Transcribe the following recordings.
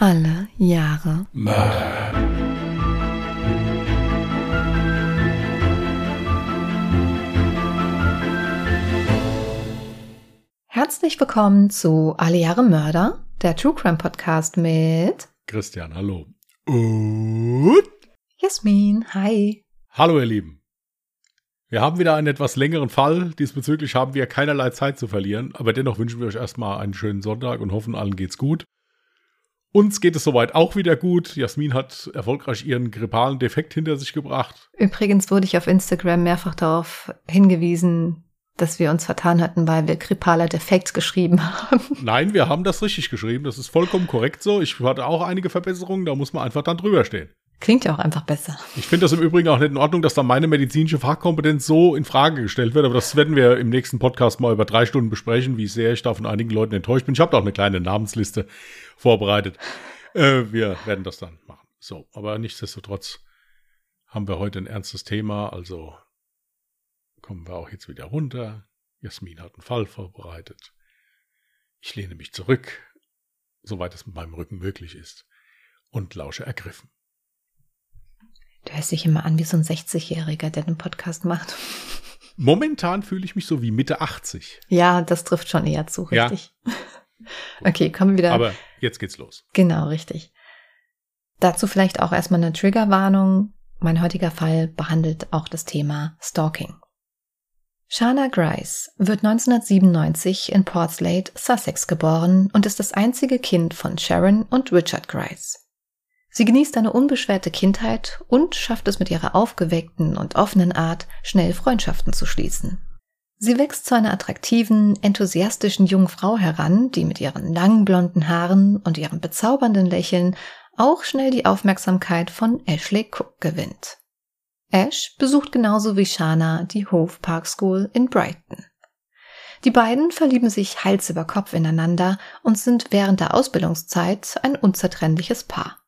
Alle Jahre Mörder. Herzlich willkommen zu Alle Jahre Mörder, der True Crime Podcast mit Christian, hallo. Und Jasmin. Hi. hallo, ihr Lieben. Wir haben wieder einen etwas längeren Fall. Diesbezüglich haben wir keinerlei Zeit zu verlieren, aber dennoch wünschen wir euch erstmal einen schönen Sonntag und hoffen, allen geht's gut. Uns geht es soweit auch wieder gut. Jasmin hat erfolgreich ihren grippalen Defekt hinter sich gebracht. Übrigens wurde ich auf Instagram mehrfach darauf hingewiesen, dass wir uns vertan hatten, weil wir grippaler Defekt geschrieben haben. Nein, wir haben das richtig geschrieben. Das ist vollkommen korrekt so. Ich hatte auch einige Verbesserungen, da muss man einfach dann drüber stehen. Klingt ja auch einfach besser. Ich finde das im Übrigen auch nicht in Ordnung, dass da meine medizinische Fachkompetenz so in Frage gestellt wird, aber das werden wir im nächsten Podcast mal über drei Stunden besprechen, wie sehr ich da von einigen Leuten enttäuscht bin. Ich habe da auch eine kleine Namensliste vorbereitet. Äh, wir werden das dann machen. So, aber nichtsdestotrotz haben wir heute ein ernstes Thema, also kommen wir auch jetzt wieder runter. Jasmin hat einen Fall vorbereitet. Ich lehne mich zurück, soweit es mit meinem Rücken möglich ist, und lausche ergriffen. Du hörst dich immer an wie so ein 60-Jähriger, der den Podcast macht. Momentan fühle ich mich so wie Mitte 80. Ja, das trifft schon eher zu, Ja. richtig. Okay, kommen wir wieder. Aber jetzt geht's los. Genau, richtig. Dazu vielleicht auch erstmal eine Triggerwarnung. Mein heutiger Fall behandelt auch das Thema Stalking. Shana Grice wird 1997 in Portslade, Sussex geboren und ist das einzige Kind von Sharon und Richard Grice. Sie genießt eine unbeschwerte Kindheit und schafft es mit ihrer aufgeweckten und offenen Art, schnell Freundschaften zu schließen. Sie wächst zu einer attraktiven, enthusiastischen jungen Frau heran, die mit ihren langen blonden Haaren und ihrem bezaubernden Lächeln auch schnell die Aufmerksamkeit von Ashley Cook gewinnt. Ash besucht genauso wie Shana die Hove Park School in Brighton. Die beiden verlieben sich Hals über Kopf ineinander und sind während der Ausbildungszeit ein unzertrennliches Paar.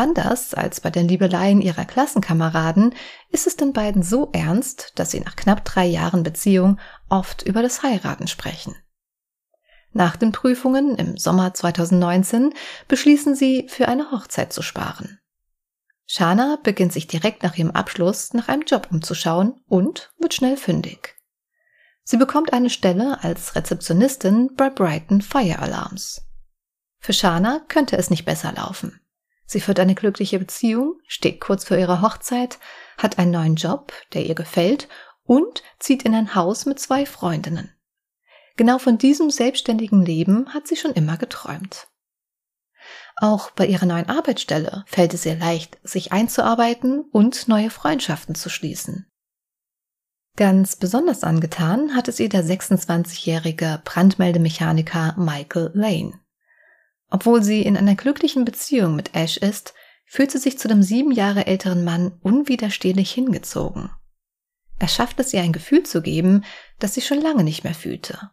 Anders als bei den Liebeleien ihrer Klassenkameraden ist es den beiden so ernst, dass sie nach knapp drei Jahren Beziehung oft über das Heiraten sprechen. Nach den Prüfungen im Sommer 2019 beschließen sie, für eine Hochzeit zu sparen. Shana beginnt sich direkt nach ihrem Abschluss nach einem Job umzuschauen und wird schnell fündig. Sie bekommt eine Stelle als Rezeptionistin bei Brighton Fire Alarms. Für Shana könnte es nicht besser laufen. Sie führt eine glückliche Beziehung, steht kurz vor ihrer Hochzeit, hat einen neuen Job, der ihr gefällt und zieht in ein Haus mit zwei Freundinnen. Genau von diesem selbstständigen Leben hat sie schon immer geträumt. Auch bei ihrer neuen Arbeitsstelle fällt es ihr leicht, sich einzuarbeiten und neue Freundschaften zu schließen. Ganz besonders angetan hat es ihr der 26-jährige Brandmeldemechaniker Michael Lane. Obwohl sie in einer glücklichen Beziehung mit Ash ist, fühlt sie sich zu dem sieben Jahre älteren Mann unwiderstehlich hingezogen. Er schafft es ihr ein Gefühl zu geben, das sie schon lange nicht mehr fühlte.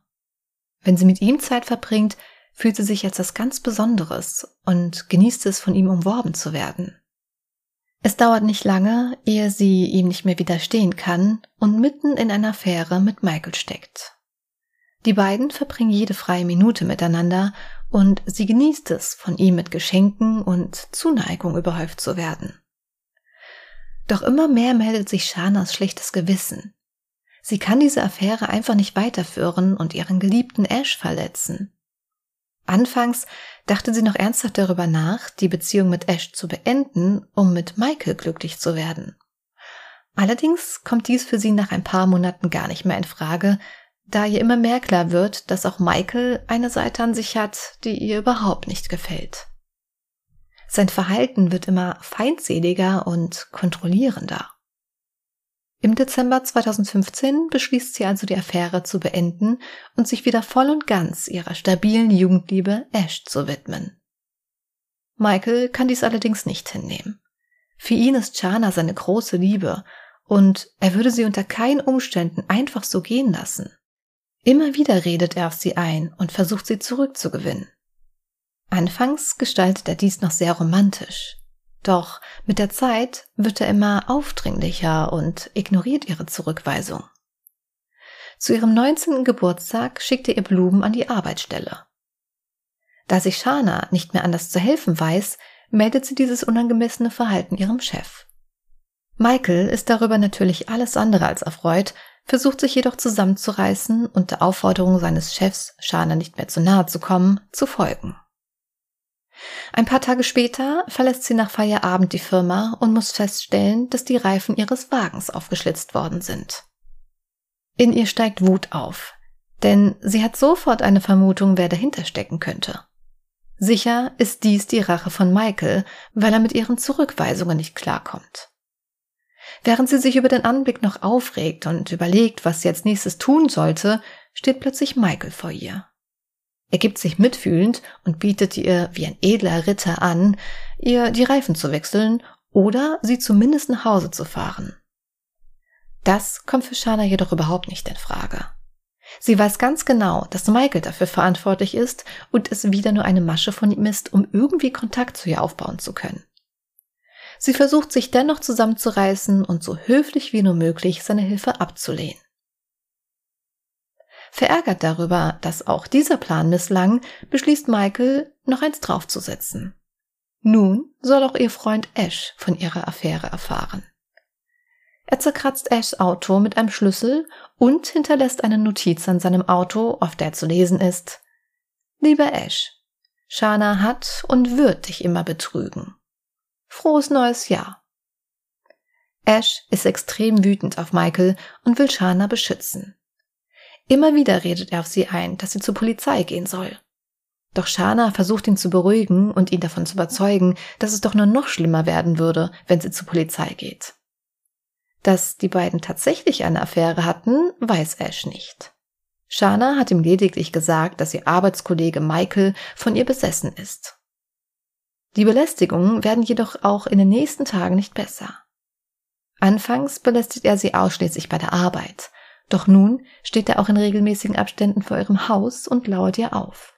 Wenn sie mit ihm Zeit verbringt, fühlt sie sich als was ganz Besonderes und genießt es, von ihm umworben zu werden. Es dauert nicht lange, ehe sie ihm nicht mehr widerstehen kann und mitten in einer Affäre mit Michael steckt. Die beiden verbringen jede freie Minute miteinander und sie genießt es, von ihm mit Geschenken und Zuneigung überhäuft zu werden. Doch immer mehr meldet sich Shanas schlechtes Gewissen. Sie kann diese Affäre einfach nicht weiterführen und ihren geliebten Ash verletzen. Anfangs dachte sie noch ernsthaft darüber nach, die Beziehung mit Ash zu beenden, um mit Michael glücklich zu werden. Allerdings kommt dies für sie nach ein paar Monaten gar nicht mehr in Frage, da ihr immer mehr klar wird, dass auch Michael eine Seite an sich hat, die ihr überhaupt nicht gefällt. Sein Verhalten wird immer feindseliger und kontrollierender. Im Dezember 2015 beschließt sie also die Affäre zu beenden und sich wieder voll und ganz ihrer stabilen Jugendliebe Ash zu widmen. Michael kann dies allerdings nicht hinnehmen. Für ihn ist Chana seine große Liebe und er würde sie unter keinen Umständen einfach so gehen lassen. Immer wieder redet er auf sie ein und versucht sie zurückzugewinnen. Anfangs gestaltet er dies noch sehr romantisch. Doch mit der Zeit wird er immer aufdringlicher und ignoriert ihre Zurückweisung. Zu ihrem 19. Geburtstag schickt er ihr Blumen an die Arbeitsstelle. Da sich Shana nicht mehr anders zu helfen weiß, meldet sie dieses unangemessene Verhalten ihrem Chef. Michael ist darüber natürlich alles andere als erfreut, versucht sich jedoch zusammenzureißen und der Aufforderung seines Chefs, Shana nicht mehr zu nahe zu kommen, zu folgen. Ein paar Tage später verlässt sie nach Feierabend die Firma und muss feststellen, dass die Reifen ihres Wagens aufgeschlitzt worden sind. In ihr steigt Wut auf, denn sie hat sofort eine Vermutung, wer dahinter stecken könnte. Sicher ist dies die Rache von Michael, weil er mit ihren Zurückweisungen nicht klarkommt. Während sie sich über den Anblick noch aufregt und überlegt, was sie als nächstes tun sollte, steht plötzlich Michael vor ihr. Er gibt sich mitfühlend und bietet ihr wie ein edler Ritter an, ihr die Reifen zu wechseln oder sie zumindest nach Hause zu fahren. Das kommt für Shana jedoch überhaupt nicht in Frage. Sie weiß ganz genau, dass Michael dafür verantwortlich ist und es wieder nur eine Masche von ihm ist, um irgendwie Kontakt zu ihr aufbauen zu können. Sie versucht sich dennoch zusammenzureißen und so höflich wie nur möglich seine Hilfe abzulehnen. Verärgert darüber, dass auch dieser Plan misslang, beschließt Michael, noch eins draufzusetzen. Nun soll auch ihr Freund Ash von ihrer Affäre erfahren. Er zerkratzt Ashs Auto mit einem Schlüssel und hinterlässt eine Notiz an seinem Auto, auf der zu lesen ist Lieber Ash, Shana hat und wird dich immer betrügen. Frohes neues Jahr. Ash ist extrem wütend auf Michael und will Shana beschützen. Immer wieder redet er auf sie ein, dass sie zur Polizei gehen soll. Doch Shana versucht ihn zu beruhigen und ihn davon zu überzeugen, dass es doch nur noch schlimmer werden würde, wenn sie zur Polizei geht. Dass die beiden tatsächlich eine Affäre hatten, weiß Ash nicht. Shana hat ihm lediglich gesagt, dass ihr Arbeitskollege Michael von ihr besessen ist. Die Belästigungen werden jedoch auch in den nächsten Tagen nicht besser. Anfangs belästigt er sie ausschließlich bei der Arbeit, doch nun steht er auch in regelmäßigen Abständen vor ihrem Haus und lauert ihr auf.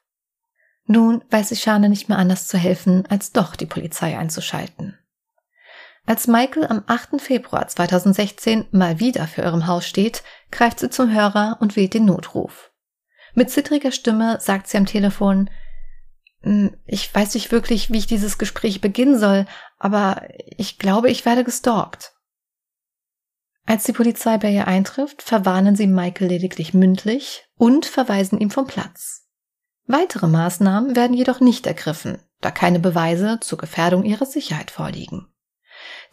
Nun weiß sich Shana nicht mehr anders zu helfen, als doch die Polizei einzuschalten. Als Michael am 8. Februar 2016 mal wieder für ihrem Haus steht, greift sie zum Hörer und wählt den Notruf. Mit zittriger Stimme sagt sie am Telefon, ich weiß nicht wirklich, wie ich dieses Gespräch beginnen soll, aber ich glaube, ich werde gestalkt. Als die Polizei bei ihr eintrifft, verwarnen sie Michael lediglich mündlich und verweisen ihn vom Platz. Weitere Maßnahmen werden jedoch nicht ergriffen, da keine Beweise zur Gefährdung ihrer Sicherheit vorliegen.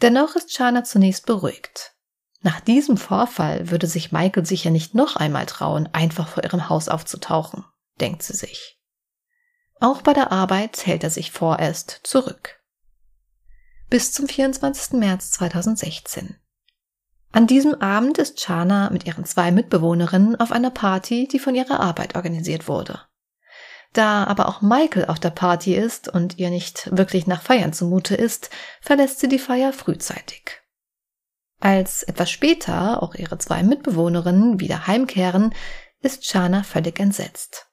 Dennoch ist Shana zunächst beruhigt. Nach diesem Vorfall würde sich Michael sicher nicht noch einmal trauen, einfach vor ihrem Haus aufzutauchen, denkt sie sich. Auch bei der Arbeit hält er sich vorerst zurück. Bis zum 24. März 2016. An diesem Abend ist Chana mit ihren zwei Mitbewohnerinnen auf einer Party, die von ihrer Arbeit organisiert wurde. Da aber auch Michael auf der Party ist und ihr nicht wirklich nach Feiern zumute ist, verlässt sie die Feier frühzeitig. Als etwas später auch ihre zwei Mitbewohnerinnen wieder heimkehren, ist Shana völlig entsetzt.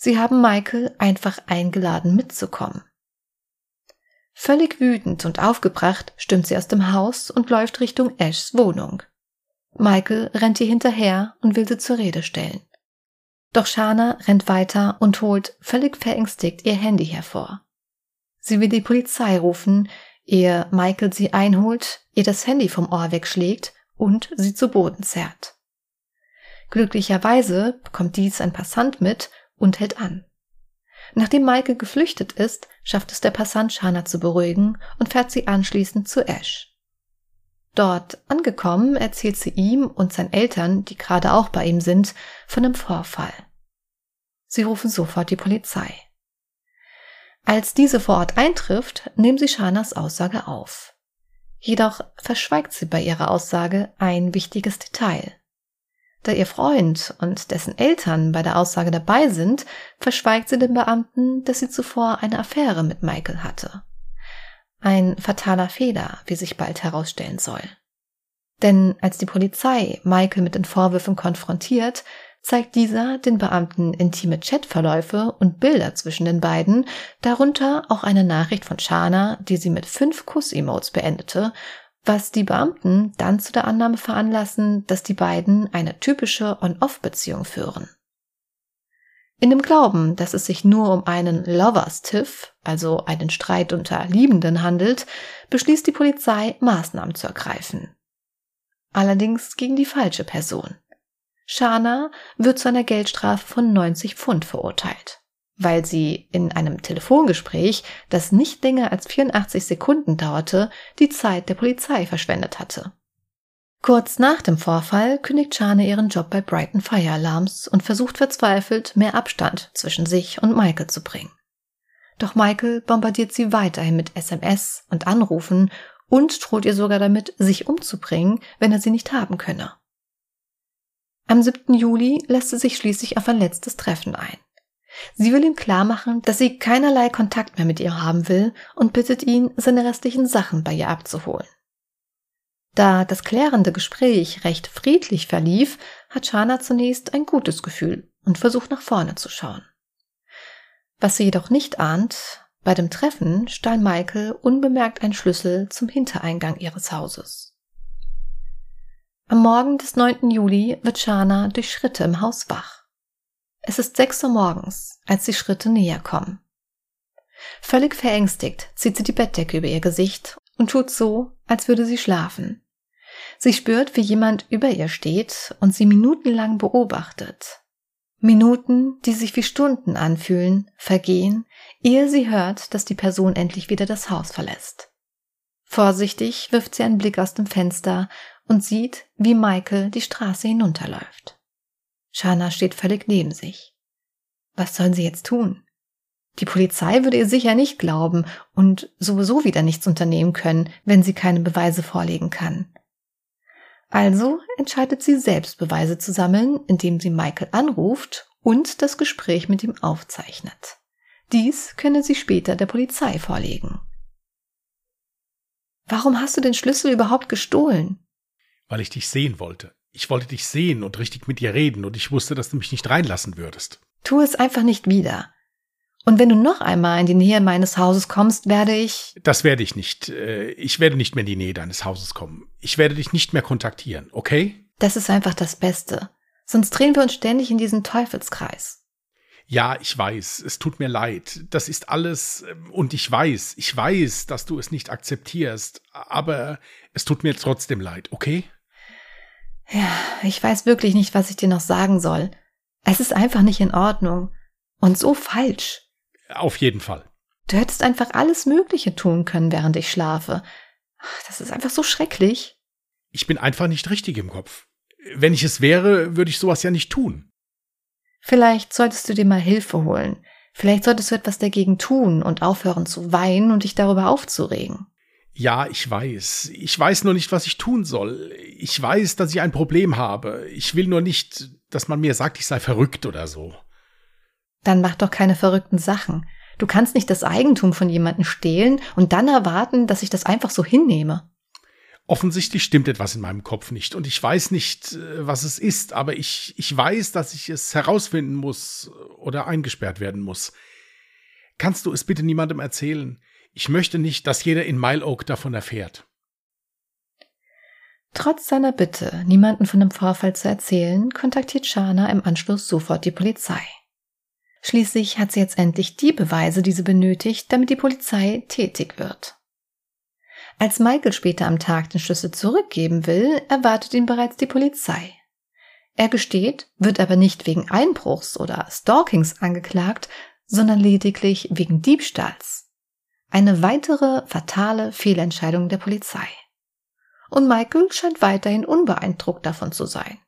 Sie haben Michael einfach eingeladen mitzukommen. Völlig wütend und aufgebracht stürmt sie aus dem Haus und läuft Richtung Ashs Wohnung. Michael rennt ihr hinterher und will sie zur Rede stellen. Doch Shana rennt weiter und holt völlig verängstigt ihr Handy hervor. Sie will die Polizei rufen, ehe Michael sie einholt, ihr das Handy vom Ohr wegschlägt und sie zu Boden zerrt. Glücklicherweise bekommt dies ein Passant mit und hält an. Nachdem Michael geflüchtet ist, schafft es der Passant Shana zu beruhigen und fährt sie anschließend zu Ash. Dort angekommen erzählt sie ihm und seinen Eltern, die gerade auch bei ihm sind, von dem Vorfall. Sie rufen sofort die Polizei. Als diese vor Ort eintrifft, nehmen sie Shanas Aussage auf. Jedoch verschweigt sie bei ihrer Aussage ein wichtiges Detail. Da ihr Freund und dessen Eltern bei der Aussage dabei sind, verschweigt sie den Beamten, dass sie zuvor eine Affäre mit Michael hatte. Ein fataler Fehler, wie sich bald herausstellen soll. Denn als die Polizei Michael mit den Vorwürfen konfrontiert, zeigt dieser den Beamten intime Chatverläufe und Bilder zwischen den beiden, darunter auch eine Nachricht von Shana, die sie mit fünf Kuss-Emotes beendete was die Beamten dann zu der Annahme veranlassen, dass die beiden eine typische On-Off-Beziehung führen. In dem Glauben, dass es sich nur um einen Lovers Tiff, also einen Streit unter Liebenden handelt, beschließt die Polizei, Maßnahmen zu ergreifen. Allerdings gegen die falsche Person. Shana wird zu einer Geldstrafe von 90 Pfund verurteilt, weil sie in einem Telefongespräch, das nicht länger als 84 Sekunden dauerte, die Zeit der Polizei verschwendet hatte. Kurz nach dem Vorfall kündigt Shana ihren Job bei Brighton Fire Alarms und versucht verzweifelt, mehr Abstand zwischen sich und Michael zu bringen. Doch Michael bombardiert sie weiterhin mit SMS und Anrufen und droht ihr sogar damit, sich umzubringen, wenn er sie nicht haben könne. Am 7. Juli lässt sie sich schließlich auf ein letztes Treffen ein. Sie will ihm klarmachen, dass sie keinerlei Kontakt mehr mit ihr haben will und bittet ihn, seine restlichen Sachen bei ihr abzuholen. Da das klärende Gespräch recht friedlich verlief, hat Shana zunächst ein gutes Gefühl und versucht nach vorne zu schauen. Was sie jedoch nicht ahnt, bei dem Treffen stahl Michael unbemerkt einen Schlüssel zum Hintereingang ihres Hauses. Am Morgen des 9. Juli wird Shana durch Schritte im Haus wach. Es ist 6 Uhr morgens, als die Schritte näher kommen. Völlig verängstigt zieht sie die Bettdecke über ihr Gesicht und tut so, als würde sie schlafen. Sie spürt, wie jemand über ihr steht und sie minutenlang beobachtet. Minuten, die sich wie Stunden anfühlen, vergehen, ehe sie hört, dass die Person endlich wieder das Haus verlässt. Vorsichtig wirft sie einen Blick aus dem Fenster und sieht, wie Michael die Straße hinunterläuft. Shana steht völlig neben sich. Was soll sie jetzt tun? Die Polizei würde ihr sicher nicht glauben und sowieso wieder nichts unternehmen können, wenn sie keine Beweise vorlegen kann. Also entscheidet sie selbst Beweise zu sammeln, indem sie Michael anruft und das Gespräch mit ihm aufzeichnet. Dies könne sie später der Polizei vorlegen. Warum hast du den Schlüssel überhaupt gestohlen? Weil ich dich sehen wollte. Ich wollte dich sehen und richtig mit dir reden und ich wusste, dass du mich nicht reinlassen würdest. Tu es einfach nicht wieder. Und wenn du noch einmal in die Nähe meines Hauses kommst, werde ich. Das werde ich nicht. Äh, ich werde nicht mehr in die Nähe deines Hauses kommen. Ich werde dich nicht mehr kontaktieren, okay? Das ist einfach das Beste. Sonst drehen wir uns ständig in diesen Teufelskreis. Ja, ich weiß, es tut mir leid. Das ist alles, ähm, und ich weiß, ich weiß, dass du es nicht akzeptierst, aber es tut mir trotzdem leid, okay? Ja, ich weiß wirklich nicht, was ich dir noch sagen soll. Es ist einfach nicht in Ordnung. Und so falsch. Auf jeden Fall. Du hättest einfach alles Mögliche tun können, während ich schlafe. Das ist einfach so schrecklich. Ich bin einfach nicht richtig im Kopf. Wenn ich es wäre, würde ich sowas ja nicht tun. Vielleicht solltest du dir mal Hilfe holen. Vielleicht solltest du etwas dagegen tun und aufhören zu weinen und dich darüber aufzuregen. Ja, ich weiß. Ich weiß nur nicht, was ich tun soll. Ich weiß, dass ich ein Problem habe. Ich will nur nicht, dass man mir sagt, ich sei verrückt oder so. Dann mach doch keine verrückten Sachen. Du kannst nicht das Eigentum von jemandem stehlen und dann erwarten, dass ich das einfach so hinnehme. Offensichtlich stimmt etwas in meinem Kopf nicht und ich weiß nicht, äh, was es ist, aber ich, ich weiß, dass ich es herausfinden muss oder eingesperrt werden muss. Kannst du es bitte niemandem erzählen? Ich möchte nicht, dass jeder in Mile Oak davon erfährt. Trotz seiner Bitte, niemanden von dem Vorfall zu erzählen, kontaktiert Shana im Anschluss sofort die Polizei. Schließlich hat sie jetzt endlich die Beweise, die sie benötigt, damit die Polizei tätig wird. Als Michael später am Tag den Schlüssel zurückgeben will, erwartet ihn bereits die Polizei. Er gesteht, wird aber nicht wegen Einbruchs oder Stalkings angeklagt, sondern lediglich wegen Diebstahls. Eine weitere fatale Fehlentscheidung der Polizei. Und Michael scheint weiterhin unbeeindruckt davon zu sein.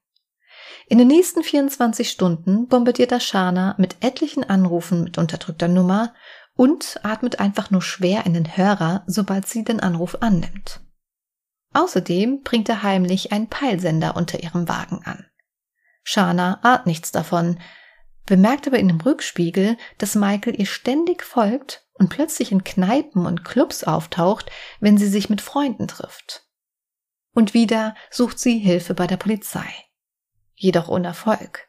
In den nächsten 24 Stunden bombardiert Ashana mit etlichen Anrufen mit unterdrückter Nummer und atmet einfach nur schwer in den Hörer, sobald sie den Anruf annimmt. Außerdem bringt er heimlich einen Peilsender unter ihrem Wagen an. Shana ahnt nichts davon, bemerkt aber in dem Rückspiegel, dass Michael ihr ständig folgt und plötzlich in Kneipen und Clubs auftaucht, wenn sie sich mit Freunden trifft. Und wieder sucht sie Hilfe bei der Polizei jedoch ohne Erfolg.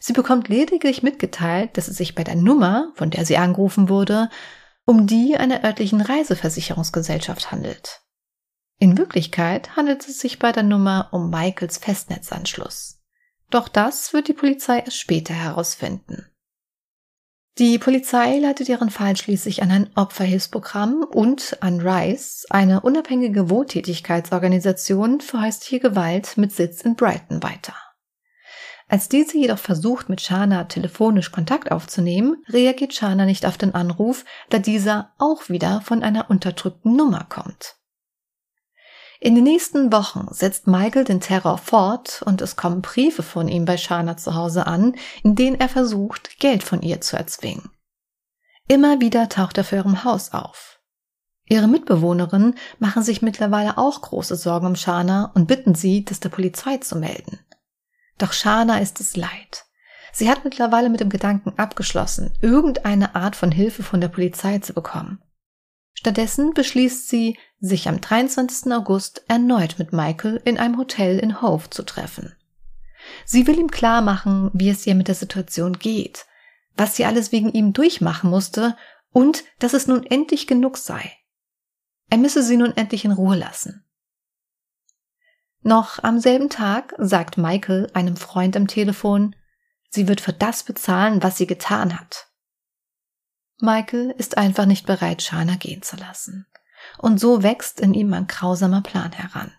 Sie bekommt lediglich mitgeteilt, dass es sich bei der Nummer, von der sie angerufen wurde, um die einer örtlichen Reiseversicherungsgesellschaft handelt. In Wirklichkeit handelt es sich bei der Nummer um Michaels Festnetzanschluss. Doch das wird die Polizei erst später herausfinden. Die Polizei leitet ihren Fall schließlich an ein Opferhilfsprogramm und an RISE, eine unabhängige Wohltätigkeitsorganisation für häusliche Gewalt mit Sitz in Brighton, weiter. Als diese jedoch versucht, mit Shana telefonisch Kontakt aufzunehmen, reagiert Shana nicht auf den Anruf, da dieser auch wieder von einer unterdrückten Nummer kommt. In den nächsten Wochen setzt Michael den Terror fort und es kommen Briefe von ihm bei Shana zu Hause an, in denen er versucht, Geld von ihr zu erzwingen. Immer wieder taucht er vor ihrem Haus auf. Ihre Mitbewohnerinnen machen sich mittlerweile auch große Sorgen um Shana und bitten sie, das der Polizei zu melden. Doch Shana ist es leid. Sie hat mittlerweile mit dem Gedanken abgeschlossen, irgendeine Art von Hilfe von der Polizei zu bekommen. Stattdessen beschließt sie, sich am 23. August erneut mit Michael in einem Hotel in Hove zu treffen. Sie will ihm klar machen, wie es ihr mit der Situation geht, was sie alles wegen ihm durchmachen musste und dass es nun endlich genug sei. Er müsse sie nun endlich in Ruhe lassen. Noch am selben Tag sagt Michael einem Freund am Telefon, sie wird für das bezahlen, was sie getan hat. Michael ist einfach nicht bereit, Shana gehen zu lassen. Und so wächst in ihm ein grausamer Plan heran.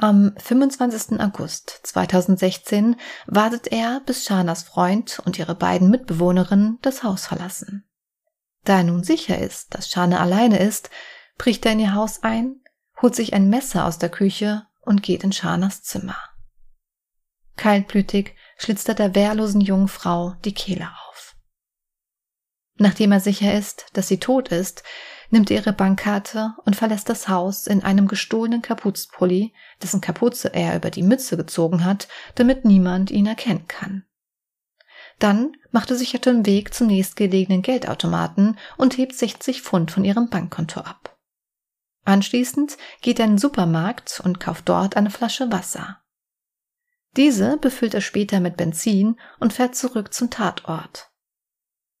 Am 25. August 2016 wartet er, bis Shanas Freund und ihre beiden Mitbewohnerinnen das Haus verlassen. Da er nun sicher ist, dass Shana alleine ist, bricht er in ihr Haus ein, holt sich ein Messer aus der Küche und geht in Shanas Zimmer. Kaltblütig schlitzt er der wehrlosen jungen Frau die Kehle auf. Nachdem er sicher ist, dass sie tot ist, nimmt er ihre Bankkarte und verlässt das Haus in einem gestohlenen Kapuzpulli, dessen Kapuze er über die Mütze gezogen hat, damit niemand ihn erkennen kann. Dann macht er sich auf den Weg zum nächstgelegenen Geldautomaten und hebt 60 Pfund von ihrem Bankkonto ab. Anschließend geht er in den Supermarkt und kauft dort eine Flasche Wasser. Diese befüllt er später mit Benzin und fährt zurück zum Tatort.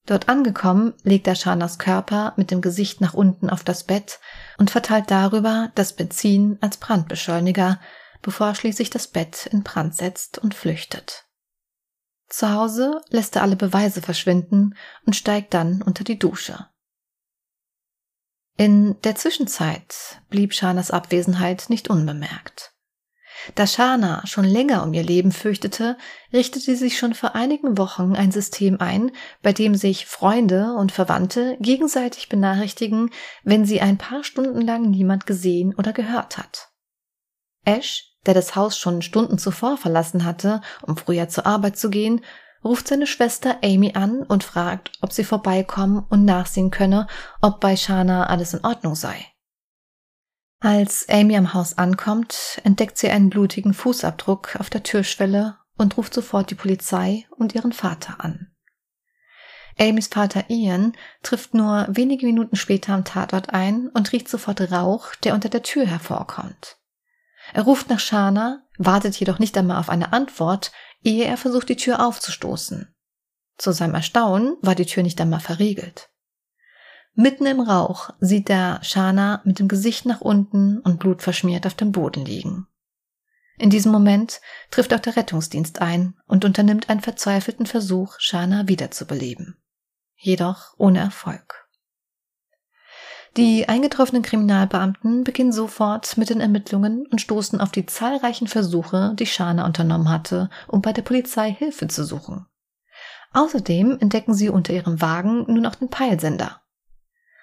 Dort angekommen, legt er Shanas Körper mit dem Gesicht nach unten auf das Bett und verteilt darüber das Benzin als Brandbeschleuniger, bevor schließlich das Bett in Brand setzt und flüchtet. Zu Hause lässt er alle Beweise verschwinden und steigt dann unter die Dusche. In der Zwischenzeit blieb Shanas Abwesenheit nicht unbemerkt. Da Shana schon länger um ihr Leben fürchtete, richtete sich schon vor einigen Wochen ein System ein, bei dem sich Freunde und Verwandte gegenseitig benachrichtigen, wenn sie ein paar Stunden lang niemand gesehen oder gehört hat. Ash, der das Haus schon Stunden zuvor verlassen hatte, um früher zur Arbeit zu gehen, ruft seine Schwester Amy an und fragt, ob sie vorbeikommen und nachsehen könne, ob bei Shana alles in Ordnung sei. Als Amy am Haus ankommt, entdeckt sie einen blutigen Fußabdruck auf der Türschwelle und ruft sofort die Polizei und ihren Vater an. Amys Vater Ian trifft nur wenige Minuten später am Tatort ein und riecht sofort Rauch, der unter der Tür hervorkommt. Er ruft nach Shana, wartet jedoch nicht einmal auf eine Antwort, ehe er versucht, die Tür aufzustoßen. Zu seinem Erstaunen war die Tür nicht einmal verriegelt. Mitten im Rauch sieht er Shana mit dem Gesicht nach unten und blutverschmiert auf dem Boden liegen. In diesem Moment trifft auch der Rettungsdienst ein und unternimmt einen verzweifelten Versuch, Shana wiederzubeleben. Jedoch ohne Erfolg. Die eingetroffenen Kriminalbeamten beginnen sofort mit den Ermittlungen und stoßen auf die zahlreichen Versuche, die Shana unternommen hatte, um bei der Polizei Hilfe zu suchen. Außerdem entdecken sie unter ihrem Wagen nun auch den Peilsender,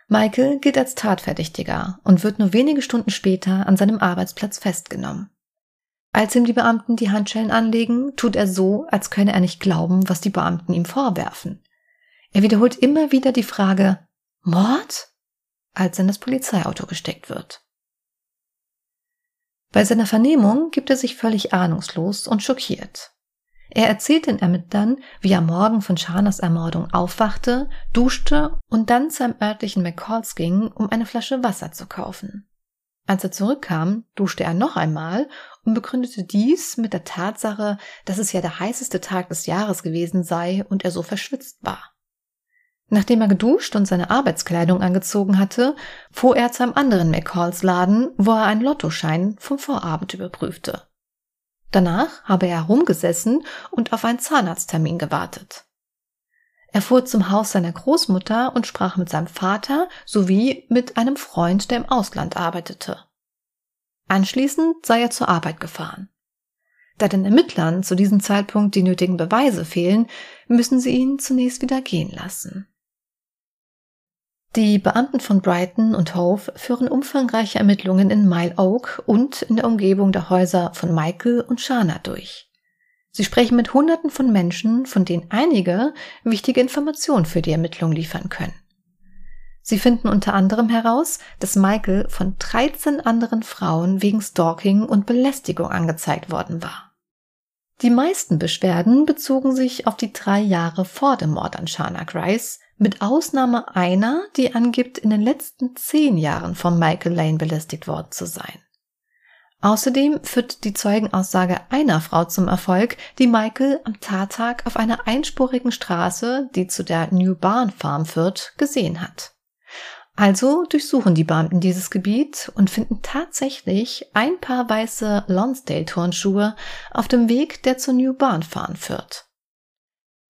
Michael gilt als Tatverdächtiger und wird nur wenige Stunden später an seinem Arbeitsplatz festgenommen. Als ihm die Beamten die Handschellen anlegen, tut er so, als könne er nicht glauben, was die Beamten ihm vorwerfen. Er wiederholt immer wieder die Frage Mord? als er in das Polizeiauto gesteckt wird. Bei seiner Vernehmung gibt er sich völlig ahnungslos und schockiert. Er erzählt den Ermittlern, wie er Morgen von Shanas Ermordung aufwachte, duschte und dann zu einem örtlichen McCalls ging, um eine Flasche Wasser zu kaufen. Als er zurückkam, duschte er noch einmal und begründete dies mit der Tatsache, dass es ja der heißeste Tag des Jahres gewesen sei und er so verschwitzt war. Nachdem er geduscht und seine Arbeitskleidung angezogen hatte, fuhr er zu einem anderen McCalls Laden, wo er einen Lottoschein vom Vorabend überprüfte. Danach habe er herumgesessen und auf einen Zahnarzttermin gewartet. Er fuhr zum Haus seiner Großmutter und sprach mit seinem Vater sowie mit einem Freund, der im Ausland arbeitete. Anschließend sei er zur Arbeit gefahren. Da den Ermittlern zu diesem Zeitpunkt die nötigen Beweise fehlen, müssen sie ihn zunächst wieder gehen lassen. Die Beamten von Brighton und Hove führen umfangreiche Ermittlungen in Mile Oak und in der Umgebung der Häuser von Michael und Shana durch. Sie sprechen mit Hunderten von Menschen, von denen einige wichtige Informationen für die Ermittlung liefern können. Sie finden unter anderem heraus, dass Michael von 13 anderen Frauen wegen Stalking und Belästigung angezeigt worden war. Die meisten Beschwerden bezogen sich auf die drei Jahre vor dem Mord an Shana Grice, mit Ausnahme einer, die angibt, in den letzten zehn Jahren von Michael Lane belästigt worden zu sein. Außerdem führt die Zeugenaussage einer Frau zum Erfolg, die Michael am Tattag auf einer einspurigen Straße, die zu der New Barn Farm führt, gesehen hat. Also durchsuchen die Beamten dieses Gebiet und finden tatsächlich ein paar weiße Lonsdale-Turnschuhe auf dem Weg, der zur New Barn Farm führt.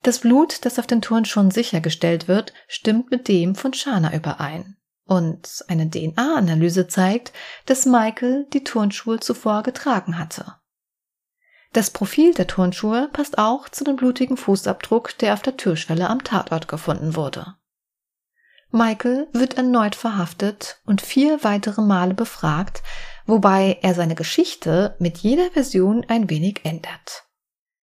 Das Blut, das auf den Turnschuhen sichergestellt wird, stimmt mit dem von Shana überein. Und eine DNA-Analyse zeigt, dass Michael die Turnschuhe zuvor getragen hatte. Das Profil der Turnschuhe passt auch zu dem blutigen Fußabdruck, der auf der Türschwelle am Tatort gefunden wurde. Michael wird erneut verhaftet und vier weitere Male befragt, wobei er seine Geschichte mit jeder Version ein wenig ändert.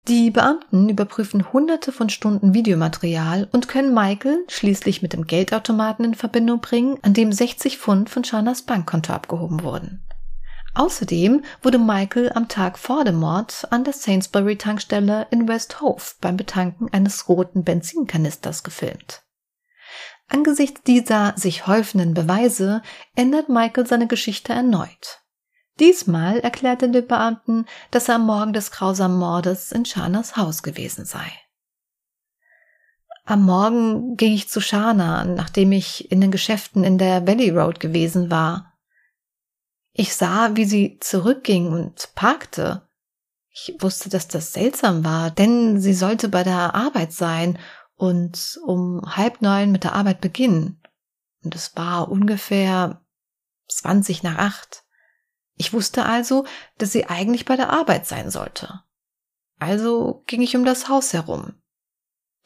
Die Beamten überprüfen hunderte von Stunden Videomaterial und können Michael schließlich mit dem Geldautomaten in Verbindung bringen, an dem 60 Pfund von Shanas Bankkonto abgehoben wurden. Außerdem wurde Michael am Tag vor dem Mord an der Sainsbury-Tankstelle in West Hove beim Betanken eines roten Benzinkanisters gefilmt. Angesichts dieser sich häufenden Beweise ändert Michael seine Geschichte erneut. Diesmal erklärte der Beamten, dass er am Morgen des grausamen Mordes in Shanas Haus gewesen sei. Am Morgen ging ich zu Shana, nachdem ich in den Geschäften in der Valley Road gewesen war. Ich sah, wie sie zurückging und parkte. Ich wusste, dass das seltsam war, denn sie sollte bei der Arbeit sein und um halb neun mit der Arbeit beginnen. Und es war ungefähr zwanzig nach acht. Ich wusste also, dass sie eigentlich bei der Arbeit sein sollte. Also ging ich um das Haus herum.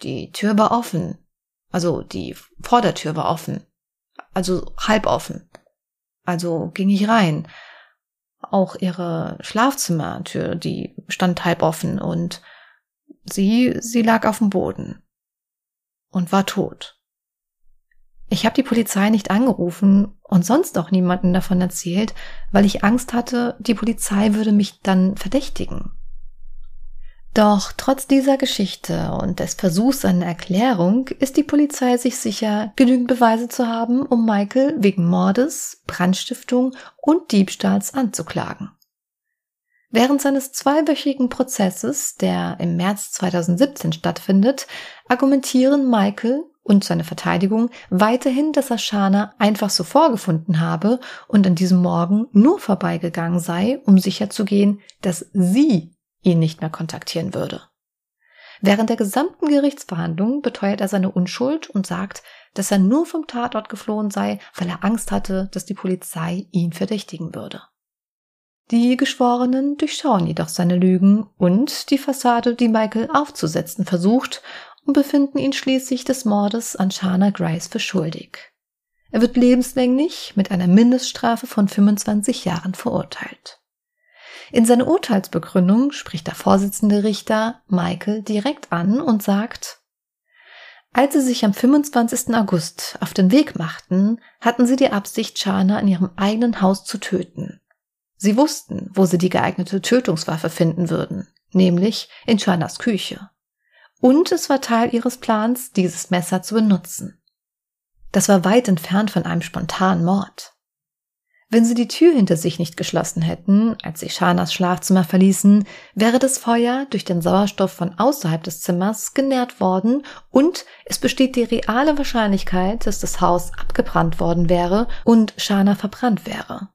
Die Tür war offen. Also die Vordertür war offen. Also halb offen. Also ging ich rein. Auch ihre Schlafzimmertür, die stand halb offen und sie, sie lag auf dem Boden und war tot. Ich habe die Polizei nicht angerufen und sonst auch niemanden davon erzählt, weil ich Angst hatte, die Polizei würde mich dann verdächtigen. Doch trotz dieser Geschichte und des Versuchs einer Erklärung ist die Polizei sich sicher, genügend Beweise zu haben, um Michael wegen Mordes, Brandstiftung und Diebstahls anzuklagen. Während seines zweiwöchigen Prozesses, der im März 2017 stattfindet, argumentieren Michael und seine Verteidigung weiterhin, dass Ashana einfach so vorgefunden habe und an diesem Morgen nur vorbeigegangen sei, um sicherzugehen, dass sie ihn nicht mehr kontaktieren würde. Während der gesamten Gerichtsverhandlung beteuert er seine Unschuld und sagt, dass er nur vom Tatort geflohen sei, weil er Angst hatte, dass die Polizei ihn verdächtigen würde. Die Geschworenen durchschauen jedoch seine Lügen und die Fassade, die Michael aufzusetzen versucht, und befinden ihn schließlich des Mordes an Shana Grice für schuldig. Er wird lebenslänglich mit einer Mindeststrafe von 25 Jahren verurteilt. In seiner Urteilsbegründung spricht der Vorsitzende Richter Michael direkt an und sagt, als sie sich am 25. August auf den Weg machten, hatten sie die Absicht, Shana in ihrem eigenen Haus zu töten. Sie wussten, wo sie die geeignete Tötungswaffe finden würden, nämlich in Shanas Küche und es war Teil ihres Plans, dieses Messer zu benutzen. Das war weit entfernt von einem spontanen Mord. Wenn sie die Tür hinter sich nicht geschlossen hätten, als sie Shanas Schlafzimmer verließen, wäre das Feuer durch den Sauerstoff von außerhalb des Zimmers genährt worden und es besteht die reale Wahrscheinlichkeit, dass das Haus abgebrannt worden wäre und Shana verbrannt wäre.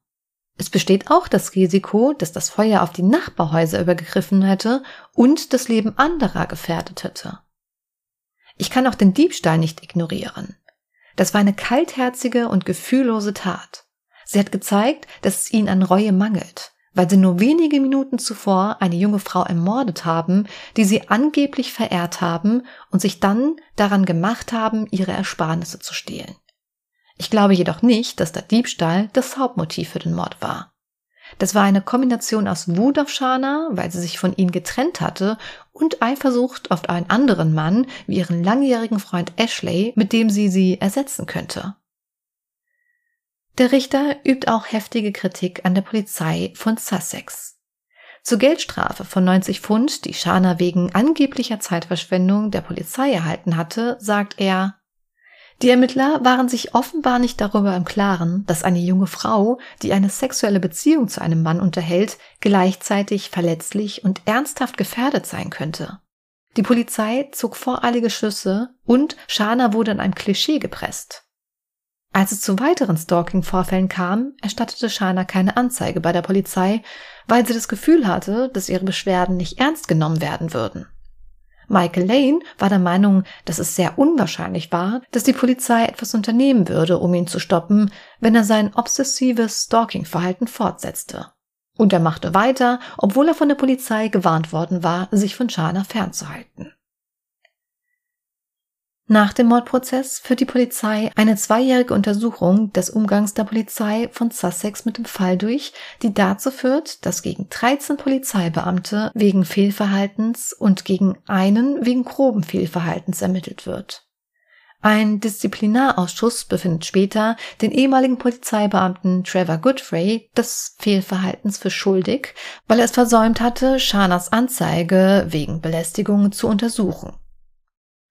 Es besteht auch das Risiko, dass das Feuer auf die Nachbarhäuser übergegriffen hätte und das Leben anderer gefährdet hätte. Ich kann auch den Diebstahl nicht ignorieren. Das war eine kaltherzige und gefühllose Tat. Sie hat gezeigt, dass es ihnen an Reue mangelt, weil sie nur wenige Minuten zuvor eine junge Frau ermordet haben, die sie angeblich verehrt haben und sich dann daran gemacht haben, ihre Ersparnisse zu stehlen. Ich glaube jedoch nicht, dass der Diebstahl das Hauptmotiv für den Mord war. Das war eine Kombination aus Wut auf Shana, weil sie sich von ihm getrennt hatte, und Eifersucht auf einen anderen Mann, wie ihren langjährigen Freund Ashley, mit dem sie sie ersetzen könnte. Der Richter übt auch heftige Kritik an der Polizei von Sussex. Zur Geldstrafe von 90 Pfund, die Shana wegen angeblicher Zeitverschwendung der Polizei erhalten hatte, sagt er, die Ermittler waren sich offenbar nicht darüber im Klaren, dass eine junge Frau, die eine sexuelle Beziehung zu einem Mann unterhält, gleichzeitig verletzlich und ernsthaft gefährdet sein könnte. Die Polizei zog voreilige Schüsse und Shana wurde in einem Klischee gepresst. Als es zu weiteren Stalking-Vorfällen kam, erstattete Shana keine Anzeige bei der Polizei, weil sie das Gefühl hatte, dass ihre Beschwerden nicht ernst genommen werden würden. Michael Lane war der Meinung, dass es sehr unwahrscheinlich war, dass die Polizei etwas unternehmen würde, um ihn zu stoppen, wenn er sein obsessives Stalking-Verhalten fortsetzte. Und er machte weiter, obwohl er von der Polizei gewarnt worden war, sich von Shana fernzuhalten. Nach dem Mordprozess führt die Polizei eine zweijährige Untersuchung des Umgangs der Polizei von Sussex mit dem Fall durch, die dazu führt, dass gegen 13 Polizeibeamte wegen Fehlverhaltens und gegen einen wegen groben Fehlverhaltens ermittelt wird. Ein Disziplinarausschuss befindet später den ehemaligen Polizeibeamten Trevor Goodfrey des Fehlverhaltens für schuldig, weil er es versäumt hatte, Shanas Anzeige wegen Belästigung zu untersuchen.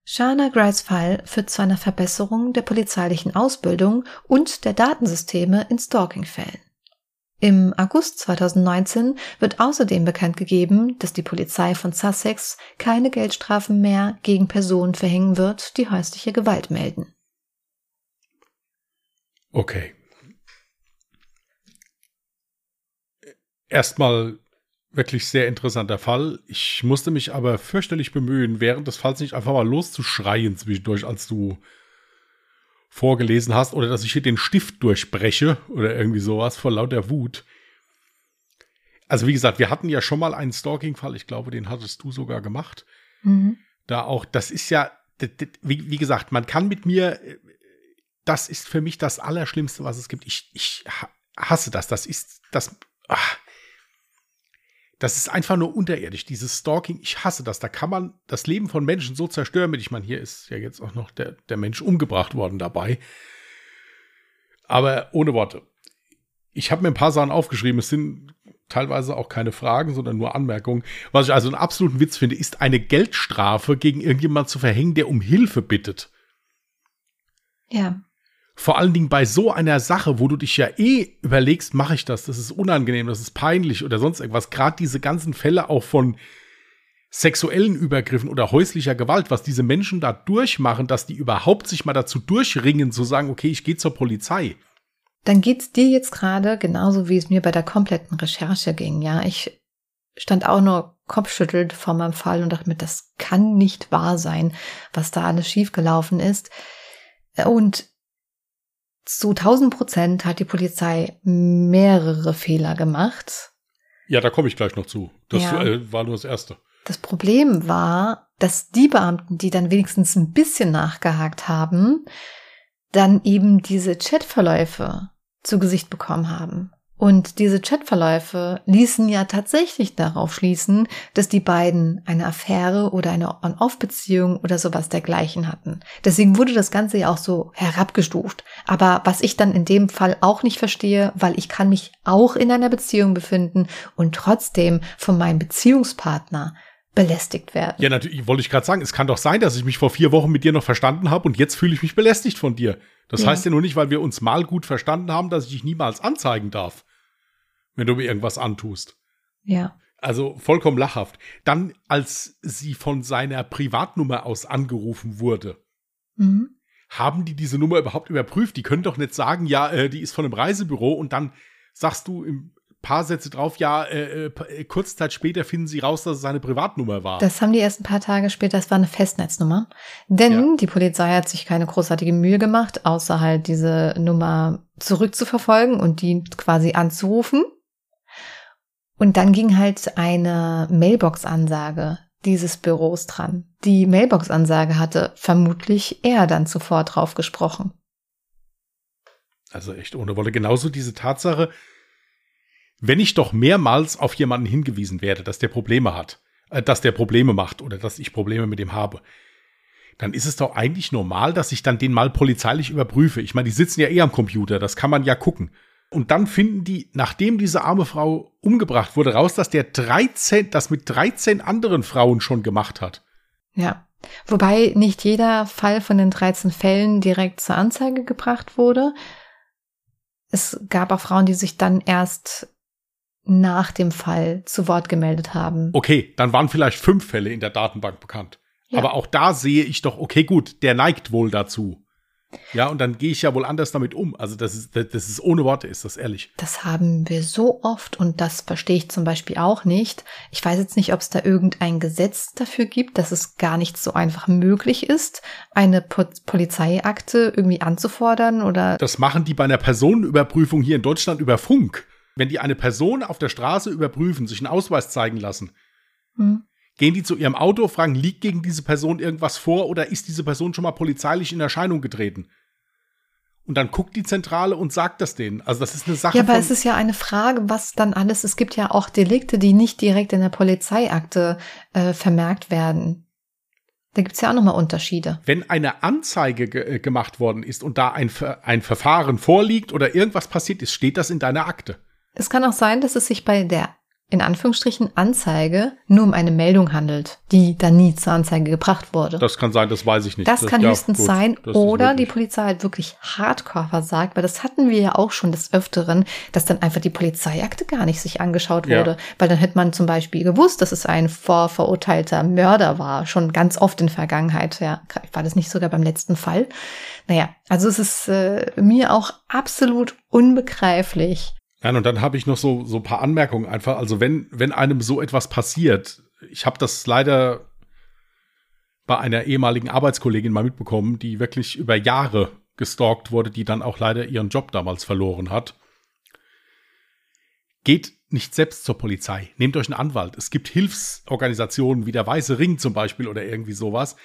Shana Grice Fall führt zu einer Verbesserung der polizeilichen Ausbildung und der Datensysteme in Stalking-Fällen. Im August 2019 wird außerdem bekannt gegeben, dass die Polizei von Sussex keine Geldstrafen mehr gegen Personen verhängen wird, die häusliche Gewalt melden. Okay. Erstmal wirklich sehr interessanter Fall. Ich musste mich aber fürchterlich bemühen, während des Falls nicht einfach mal loszuschreien zwischendurch, als du vorgelesen hast, oder dass ich hier den Stift durchbreche oder irgendwie sowas vor lauter Wut. Also wie gesagt, wir hatten ja schon mal einen Stalking-Fall, ich glaube, den hattest du sogar gemacht. Mhm. Da auch, das ist ja, wie, gesagt, man kann mit mir, das ist für mich das Allerschlimmste, was es gibt. Ich, ich hasse das. Das ist, das, ach, das ist einfach nur unterirdisch, dieses Stalking. Ich hasse das. Da kann man das Leben von Menschen so zerstören. Ich meine, hier ist ja jetzt auch noch der, der Mensch umgebracht worden dabei. Aber ohne Worte. Ich habe mir ein paar Sachen aufgeschrieben. Es sind teilweise auch keine Fragen, sondern nur Anmerkungen. Was ich also einen absoluten Witz finde, ist eine Geldstrafe gegen irgendjemand zu verhängen, der um Hilfe bittet. Ja. Vor allen Dingen bei so einer Sache, wo du dich ja eh überlegst, mache ich das, das ist unangenehm, das ist peinlich oder sonst irgendwas. Gerade diese ganzen Fälle auch von sexuellen Übergriffen oder häuslicher Gewalt, was diese Menschen da durchmachen, dass die überhaupt sich mal dazu durchringen, zu sagen, okay, ich gehe zur Polizei. Dann geht's dir jetzt gerade genauso, wie es mir bei der kompletten Recherche ging. Ja, ich stand auch nur kopfschüttelt vor meinem Fall und dachte mir, das kann nicht wahr sein, was da alles schiefgelaufen ist. Und zu 1000 Prozent hat die Polizei mehrere Fehler gemacht. Ja, da komme ich gleich noch zu. Das ja. Äh, war nur das Erste. Das Problem war, dass die Beamten, die dann wenigstens ein bisschen nachgehakt haben, dann eben diese Chatverläufe zu Gesicht bekommen haben. Und diese Chatverläufe ließen ja tatsächlich darauf schließen, dass die beiden eine Affäre oder eine On-Off-Beziehung oder sowas dergleichen hatten. Deswegen wurde das Ganze ja auch so herabgestuft. Aber was ich dann in dem Fall auch nicht verstehe, weil ich kann mich auch in einer Beziehung befinden und trotzdem von meinem Beziehungspartner belästigt werden. Ja, natürlich, wollte ich gerade sagen, es kann doch sein, dass ich mich vor vier Wochen mit dir noch verstanden habe und jetzt fühle ich mich belästigt von dir. Das ja. heißt ja nur nicht, weil wir uns mal gut verstanden haben, dass ich dich niemals anzeigen darf wenn du mir irgendwas antust. Ja. Also vollkommen lachhaft. Dann, als sie von seiner Privatnummer aus angerufen wurde, mhm. haben die diese Nummer überhaupt überprüft? Die können doch nicht sagen, ja, äh, die ist von einem Reisebüro und dann sagst du im paar Sätze drauf, ja, äh, äh, kurze Zeit später finden sie raus, dass es seine Privatnummer war. Das haben die erst ein paar Tage später, das war eine Festnetznummer. Denn ja. die Polizei hat sich keine großartige Mühe gemacht, außer halt diese Nummer zurückzuverfolgen und die quasi anzurufen. Und dann ging halt eine Mailbox-Ansage dieses Büros dran. Die Mailbox-Ansage hatte vermutlich er dann zuvor drauf gesprochen. Also echt ohne Wolle. Genauso diese Tatsache, wenn ich doch mehrmals auf jemanden hingewiesen werde, dass der Probleme hat, äh, dass der Probleme macht oder dass ich Probleme mit ihm habe, dann ist es doch eigentlich normal, dass ich dann den mal polizeilich überprüfe. Ich meine, die sitzen ja eh am Computer, das kann man ja gucken. Und dann finden die, nachdem diese arme Frau umgebracht wurde, raus, dass der 13, das mit 13 anderen Frauen schon gemacht hat. Ja. Wobei nicht jeder Fall von den 13 Fällen direkt zur Anzeige gebracht wurde. Es gab auch Frauen, die sich dann erst nach dem Fall zu Wort gemeldet haben. Okay, dann waren vielleicht fünf Fälle in der Datenbank bekannt. Ja. Aber auch da sehe ich doch, okay, gut, der neigt wohl dazu. Ja, und dann gehe ich ja wohl anders damit um. Also das ist, das ist ohne Worte, ist das ehrlich. Das haben wir so oft und das verstehe ich zum Beispiel auch nicht. Ich weiß jetzt nicht, ob es da irgendein Gesetz dafür gibt, dass es gar nicht so einfach möglich ist, eine po Polizeiakte irgendwie anzufordern oder. Das machen die bei einer Personenüberprüfung hier in Deutschland über Funk. Wenn die eine Person auf der Straße überprüfen, sich einen Ausweis zeigen lassen, hm. Gehen die zu ihrem Auto, fragen, liegt gegen diese Person irgendwas vor oder ist diese Person schon mal polizeilich in Erscheinung getreten? Und dann guckt die Zentrale und sagt das denen. Also das ist eine Sache. Ja, aber es ist ja eine Frage, was dann alles. Es gibt ja auch Delikte, die nicht direkt in der Polizeiakte äh, vermerkt werden. Da gibt's ja auch nochmal Unterschiede. Wenn eine Anzeige ge äh, gemacht worden ist und da ein, ein Verfahren vorliegt oder irgendwas passiert ist, steht das in deiner Akte. Es kann auch sein, dass es sich bei der in Anführungsstrichen Anzeige nur um eine Meldung handelt, die dann nie zur Anzeige gebracht wurde. Das kann sein, das weiß ich nicht. Das, das kann ja, höchstens gut, sein. Oder die Polizei hat wirklich hardcore versagt, weil das hatten wir ja auch schon des Öfteren, dass dann einfach die Polizeiakte gar nicht sich angeschaut wurde. Ja. Weil dann hätte man zum Beispiel gewusst, dass es ein vorverurteilter Mörder war, schon ganz oft in Vergangenheit. Ja, war das nicht sogar beim letzten Fall? Naja, also es ist äh, mir auch absolut unbegreiflich, ja, und dann habe ich noch so so paar Anmerkungen einfach. Also wenn wenn einem so etwas passiert, ich habe das leider bei einer ehemaligen Arbeitskollegin mal mitbekommen, die wirklich über Jahre gestalkt wurde, die dann auch leider ihren Job damals verloren hat. Geht nicht selbst zur Polizei. Nehmt euch einen Anwalt. Es gibt Hilfsorganisationen wie der Weiße Ring zum Beispiel oder irgendwie sowas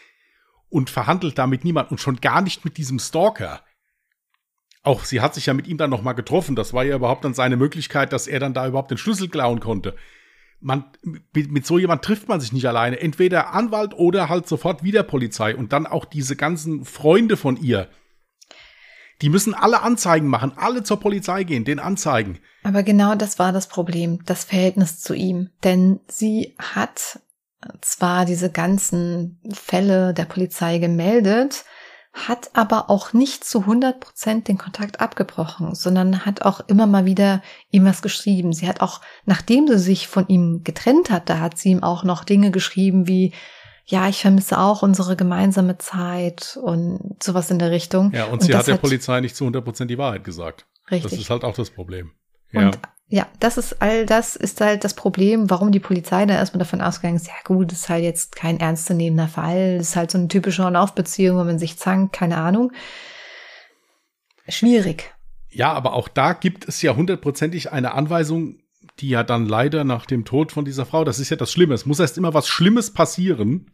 und verhandelt da mit niemand und schon gar nicht mit diesem Stalker auch sie hat sich ja mit ihm dann nochmal getroffen. Das war ja überhaupt dann seine Möglichkeit, dass er dann da überhaupt den Schlüssel klauen konnte. Man, mit, mit so jemand trifft man sich nicht alleine. Entweder Anwalt oder halt sofort wieder Polizei. Und dann auch diese ganzen Freunde von ihr. Die müssen alle Anzeigen machen, alle zur Polizei gehen, den anzeigen. Aber genau das war das Problem, das Verhältnis zu ihm. Denn sie hat zwar diese ganzen Fälle der Polizei gemeldet, hat aber auch nicht zu 100 Prozent den Kontakt abgebrochen, sondern hat auch immer mal wieder ihm was geschrieben. Sie hat auch, nachdem sie sich von ihm getrennt hat, da hat sie ihm auch noch Dinge geschrieben wie, ja, ich vermisse auch unsere gemeinsame Zeit und sowas in der Richtung. Ja, und, und sie hat der hat, Polizei nicht zu 100 Prozent die Wahrheit gesagt. Richtig. Das ist halt auch das Problem. Ja. Und ja, das ist all das ist halt das Problem, warum die Polizei da erstmal davon ausgegangen ist, ja gut, das ist halt jetzt kein ernstzunehmender Fall, das ist halt so eine typische On-Off-Beziehung, wo man sich zankt, keine Ahnung. Schwierig. Ja, aber auch da gibt es ja hundertprozentig eine Anweisung, die ja dann leider nach dem Tod von dieser Frau, das ist ja das Schlimme, es muss erst immer was Schlimmes passieren,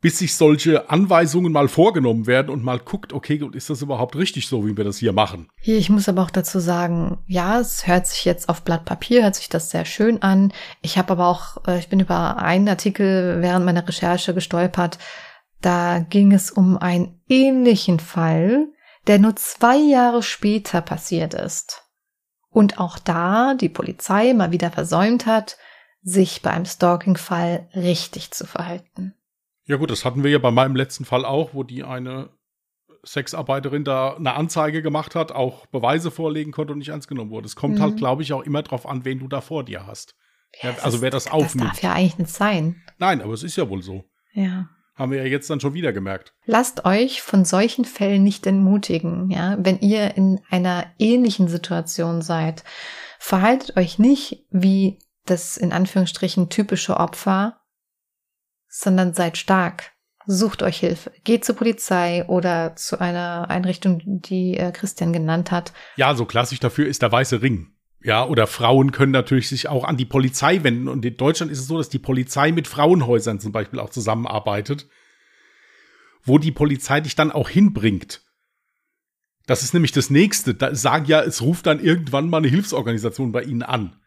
bis sich solche Anweisungen mal vorgenommen werden und mal guckt, okay, ist das überhaupt richtig so, wie wir das hier machen? Hier, ich muss aber auch dazu sagen, ja, es hört sich jetzt auf Blatt Papier, hört sich das sehr schön an. Ich habe aber auch, äh, ich bin über einen Artikel während meiner Recherche gestolpert. Da ging es um einen ähnlichen Fall, der nur zwei Jahre später passiert ist. Und auch da die Polizei mal wieder versäumt hat, sich bei einem Stalking-Fall richtig zu verhalten. Ja gut, das hatten wir ja bei meinem letzten Fall auch, wo die eine Sexarbeiterin da eine Anzeige gemacht hat, auch Beweise vorlegen konnte und nicht ernst genommen wurde. Es kommt halt, mhm. halt, glaube ich, auch immer drauf an, wen du da vor dir hast. Ja, also ist, wer das aufnimmt. Das darf ja eigentlich nicht sein. Nein, aber es ist ja wohl so. Ja. Haben wir ja jetzt dann schon wieder gemerkt. Lasst euch von solchen Fällen nicht entmutigen, ja. Wenn ihr in einer ähnlichen Situation seid, Verhaltet euch nicht wie das in Anführungsstrichen typische Opfer, sondern seid stark. Sucht euch Hilfe. Geht zur Polizei oder zu einer Einrichtung, die äh, Christian genannt hat. Ja, so klassisch dafür ist der weiße Ring. Ja, oder Frauen können natürlich sich auch an die Polizei wenden. Und in Deutschland ist es so, dass die Polizei mit Frauenhäusern zum Beispiel auch zusammenarbeitet, wo die Polizei dich dann auch hinbringt. Das ist nämlich das nächste. Da sagen ja, es ruft dann irgendwann mal eine Hilfsorganisation bei ihnen an.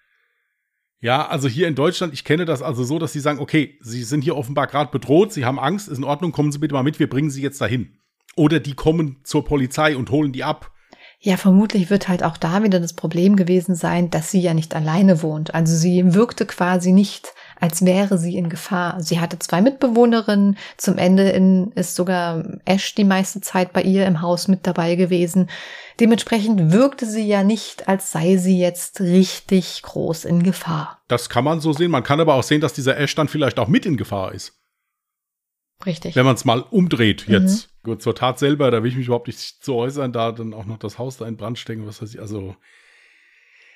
Ja, also hier in Deutschland, ich kenne das also so, dass sie sagen, okay, sie sind hier offenbar gerade bedroht, sie haben Angst, ist in Ordnung, kommen Sie bitte mal mit, wir bringen Sie jetzt dahin. Oder die kommen zur Polizei und holen die ab. Ja, vermutlich wird halt auch da wieder das Problem gewesen sein, dass sie ja nicht alleine wohnt. Also sie wirkte quasi nicht als wäre sie in Gefahr. Sie hatte zwei Mitbewohnerinnen. Zum Ende in, ist sogar Ash die meiste Zeit bei ihr im Haus mit dabei gewesen. Dementsprechend wirkte sie ja nicht, als sei sie jetzt richtig groß in Gefahr. Das kann man so sehen. Man kann aber auch sehen, dass dieser Ash dann vielleicht auch mit in Gefahr ist. Richtig. Wenn man es mal umdreht jetzt. Mhm. Gut, zur Tat selber, da will ich mich überhaupt nicht zu äußern, da dann auch noch das Haus da in Brand stecken, was weiß ich. Also,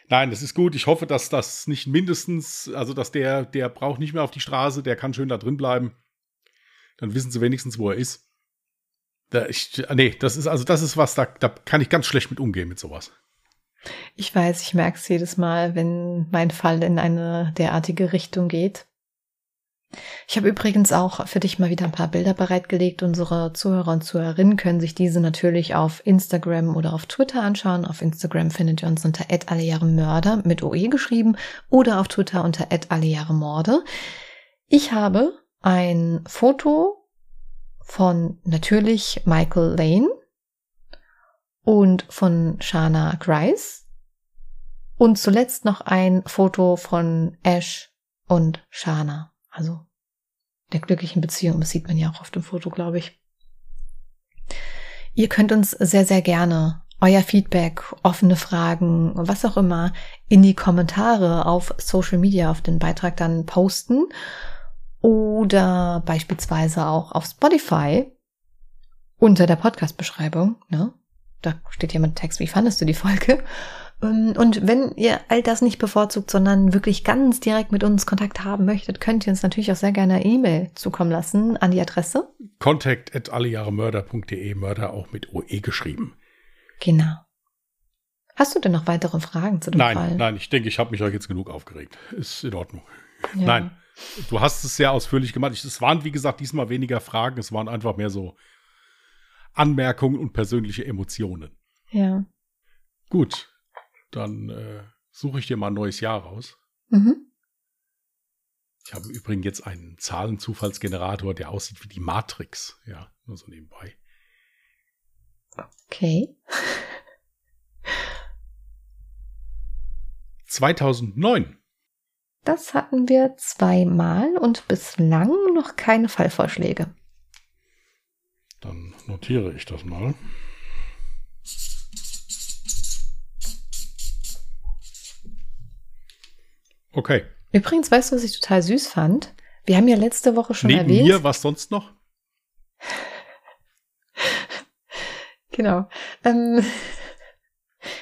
Nein, das ist gut. Ich hoffe, dass das nicht mindestens, also dass der, der braucht nicht mehr auf die Straße, der kann schön da drin bleiben. Dann wissen sie wenigstens, wo er ist. Da, ich, nee, das ist also das ist was, da, da kann ich ganz schlecht mit umgehen mit sowas. Ich weiß, ich merke es jedes Mal, wenn mein Fall in eine derartige Richtung geht. Ich habe übrigens auch für dich mal wieder ein paar Bilder bereitgelegt. Unsere Zuhörer und Zuhörerinnen können sich diese natürlich auf Instagram oder auf Twitter anschauen. Auf Instagram findet ihr uns unter Mörder mit OE geschrieben oder auf Twitter unter Morde. Ich habe ein Foto von natürlich Michael Lane und von Shana Grice und zuletzt noch ein Foto von Ash und Shana. Also der glücklichen Beziehung, das sieht man ja auch auf dem Foto, glaube ich. Ihr könnt uns sehr, sehr gerne euer Feedback, offene Fragen, was auch immer, in die Kommentare auf Social Media auf den Beitrag dann posten oder beispielsweise auch auf Spotify unter der Podcast-Beschreibung. Ne? Da steht ja mit Text, wie fandest du die Folge? Ähm, und wenn ihr all das nicht bevorzugt, sondern wirklich ganz direkt mit uns Kontakt haben möchtet, könnt ihr uns natürlich auch sehr gerne E-Mail zukommen lassen an die Adresse. Contact at allejahremörder.de, Mörder auch mit OE geschrieben. Genau. Hast du denn noch weitere Fragen zu dem nein, Fall? Nein, ich denke, ich habe mich euch jetzt genug aufgeregt. Ist in Ordnung. Ja. Nein, du hast es sehr ausführlich gemacht. Es waren, wie gesagt, diesmal weniger Fragen. Es waren einfach mehr so Anmerkungen und persönliche Emotionen. Ja. Gut, dann äh, suche ich dir mal ein neues Jahr raus. Mhm. Ich habe übrigens jetzt einen Zahlenzufallsgenerator, der aussieht wie die Matrix. Ja, nur so nebenbei. Okay. 2009. Das hatten wir zweimal und bislang noch keine Fallvorschläge. Dann notiere ich das mal. Okay. Übrigens, weißt du, was ich total süß fand? Wir haben ja letzte Woche schon Neben erwähnt. mir, was sonst noch? genau. Ähm,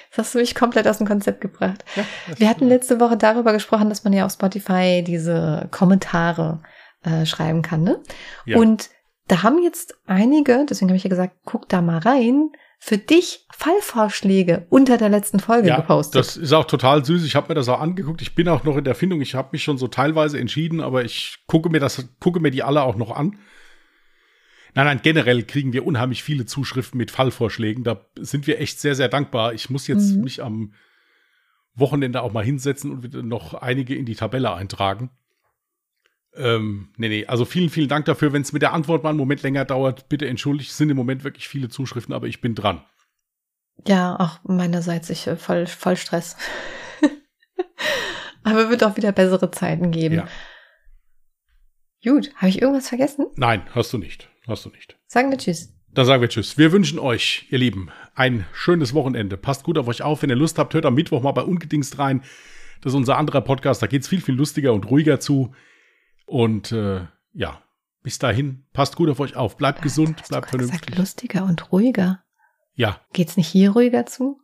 das hast du mich komplett aus dem Konzept gebracht. Ja, Wir hatten letzte Woche darüber gesprochen, dass man ja auf Spotify diese Kommentare äh, schreiben kann, ne? Ja. Und da haben jetzt einige, deswegen habe ich ja gesagt, guck da mal rein, für dich Fallvorschläge unter der letzten Folge ja, gepostet. Das ist auch total süß. Ich habe mir das auch angeguckt. Ich bin auch noch in der Findung. Ich habe mich schon so teilweise entschieden, aber ich gucke mir das, gucke mir die alle auch noch an. Nein, nein, generell kriegen wir unheimlich viele Zuschriften mit Fallvorschlägen. Da sind wir echt sehr, sehr dankbar. Ich muss jetzt mhm. mich am Wochenende auch mal hinsetzen und wieder noch einige in die Tabelle eintragen. Ähm, nee, nee, also vielen, vielen Dank dafür. Wenn es mit der Antwort mal einen Moment länger dauert, bitte entschuldigt. Es sind im Moment wirklich viele Zuschriften, aber ich bin dran. Ja, auch meinerseits ich äh, voll, voll Stress. aber wird auch wieder bessere Zeiten geben. Ja. Gut, habe ich irgendwas vergessen? Nein, hast du nicht. Hast du nicht. Sagen wir Tschüss. Dann sagen wir Tschüss. Wir wünschen euch, ihr Lieben, ein schönes Wochenende. Passt gut auf euch auf. Wenn ihr Lust habt, hört am Mittwoch mal bei Ungedingst rein. Das ist unser anderer Podcast. Da geht es viel, viel lustiger und ruhiger zu. Und äh, ja, bis dahin, passt gut auf euch auf, bleibt gesund, bleibt vernünftig. Gesagt, lustiger und ruhiger. Ja. Geht's nicht hier ruhiger zu?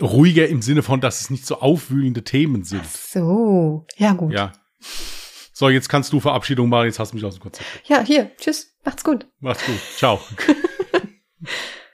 ruhiger im Sinne von, dass es nicht so aufwühlende Themen sind. So, ja gut. Ja. So, jetzt kannst du Verabschiedung machen, jetzt hast du mich aus dem Konzept. Ja, hier, tschüss, macht's gut. Mach's gut. Ciao.